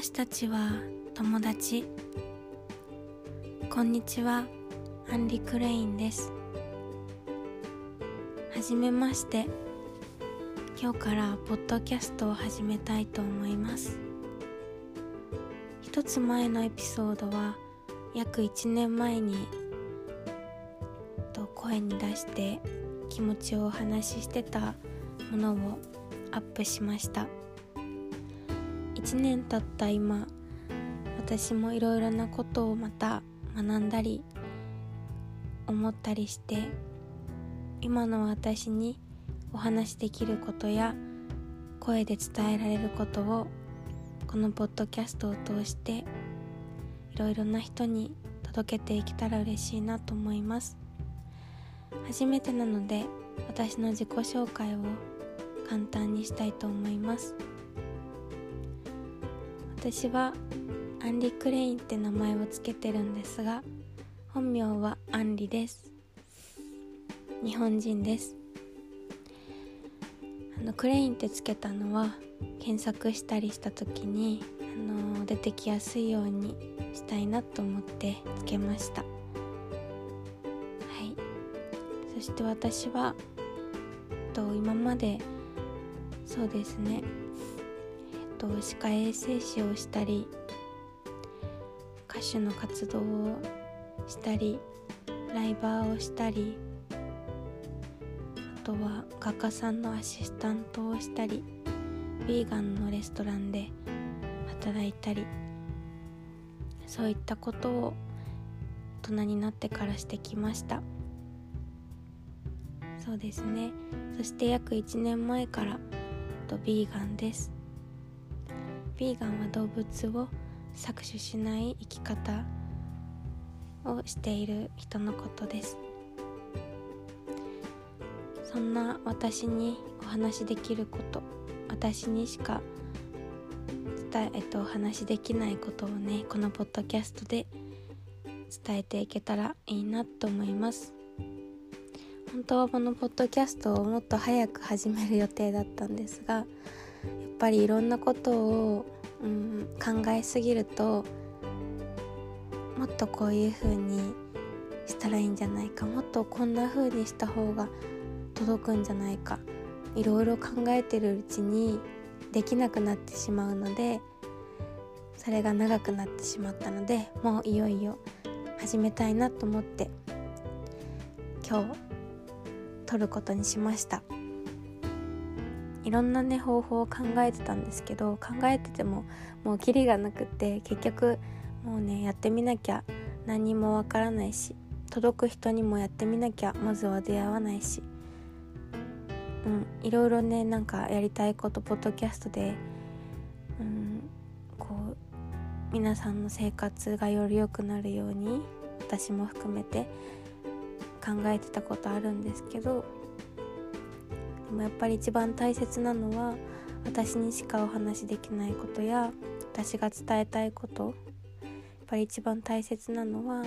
私たちは友達。こんにちはアンリ・クレインです。はじめまして。今日からポッドキャストを始めたいと思います。一つ前のエピソードは約1年前にと声に出して気持ちをお話ししてたものをアップしました。1年経った今私もいろいろなことをまた学んだり思ったりして今の私にお話しできることや声で伝えられることをこのポッドキャストを通していろいろな人に届けていけたら嬉しいなと思います。初めてなので私の自己紹介を簡単にしたいと思います。私はアンリ・クレインって名前を付けてるんですが本名はアンリです。日本人です。あのクレインってつけたのは検索したりした時にあの出てきやすいようにしたいなと思ってつけました。はい。そして私はと今までそうですね。と歯科衛生士をしたり歌手の活動をしたりライバーをしたりあとは画家さんのアシスタントをしたりヴィーガンのレストランで働いたりそういったことを大人になってからしてきました。そうですね。そして約1年前からヴィーガンです。ヴィーガンは動物を搾取しない生き方をしている人のことです。そんな私にお話しできること私にしか伝え、えっと、お話しできないことをねこのポッドキャストで伝えていけたらいいなと思います。本当はこのポッドキャストをもっと早く始める予定だったんですがやっぱりいろんなことを、うん、考えすぎるともっとこういう風にしたらいいんじゃないかもっとこんな風にした方が届くんじゃないかいろいろ考えてるうちにできなくなってしまうのでそれが長くなってしまったのでもういよいよ始めたいなと思って今日撮ることにしました。いろんなね方法を考えてたんですけど考えててももうキリがなくって結局もうねやってみなきゃ何もわからないし届く人にもやってみなきゃまずは出会わないしうんいろいろねなんかやりたいことポッドキャストでうんこう皆さんの生活がより良くなるように私も含めて考えてたことあるんですけどでもやっぱり一番大切なのは私にしかお話しできないことや私が伝えたいこと。やっぱり一番大切なのはやっ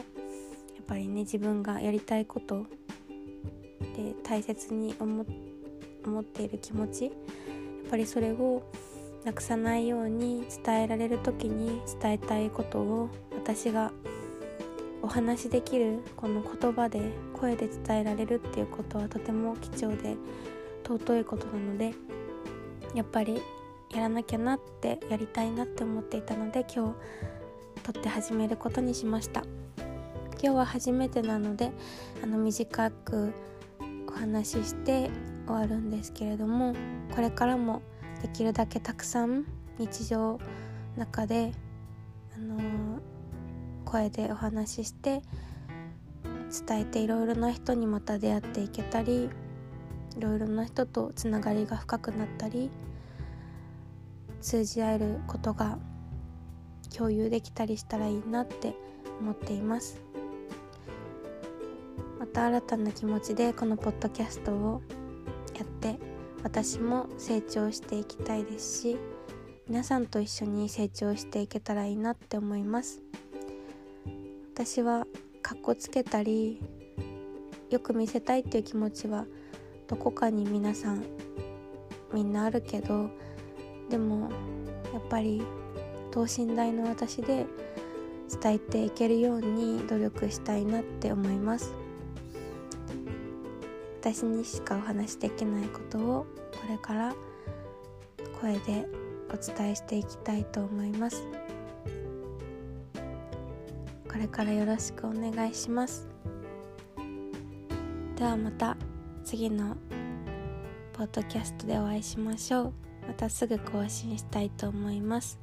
ぱりね自分がやりたいこと。で大切に思っている気持ち。やっぱりそれをなくさないように伝えられる時に伝えたいことを私がお話しできるこの言葉で声で伝えられるっていうことはとても貴重で尊いことなのでやっぱりやらなきゃなってやりたいなって思っていたので今日撮って始めることにしました。今日は初めてなのであの短くお話しして終わるんですけれどもこれからもできるだけたくさん日常中で、あのー、声でお話しして伝えていろいろな人にまた出会っていけたりいろいろな人とつながりが深くなったり通じ合えることが共有できたりしたらいいなって思っています。また新たな気持ちでこのポッドキャストをやって私も成長していきたいですし皆さんと一緒に成長していけたらいいなって思います。私はかっこつけたりよく見せたいっていう気持ちはどこかに皆さんみんなあるけどでもやっぱり等身大の私で伝えていけるように努力したいなって思います。私にしかお話しできないことをこれから声でお伝えしていきたいと思います。これからよろしくお願いします。ではまた。次のポッドキャストでお会いしましょう。またすぐ更新したいと思います。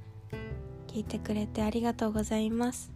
聞いてくれてありがとうございます。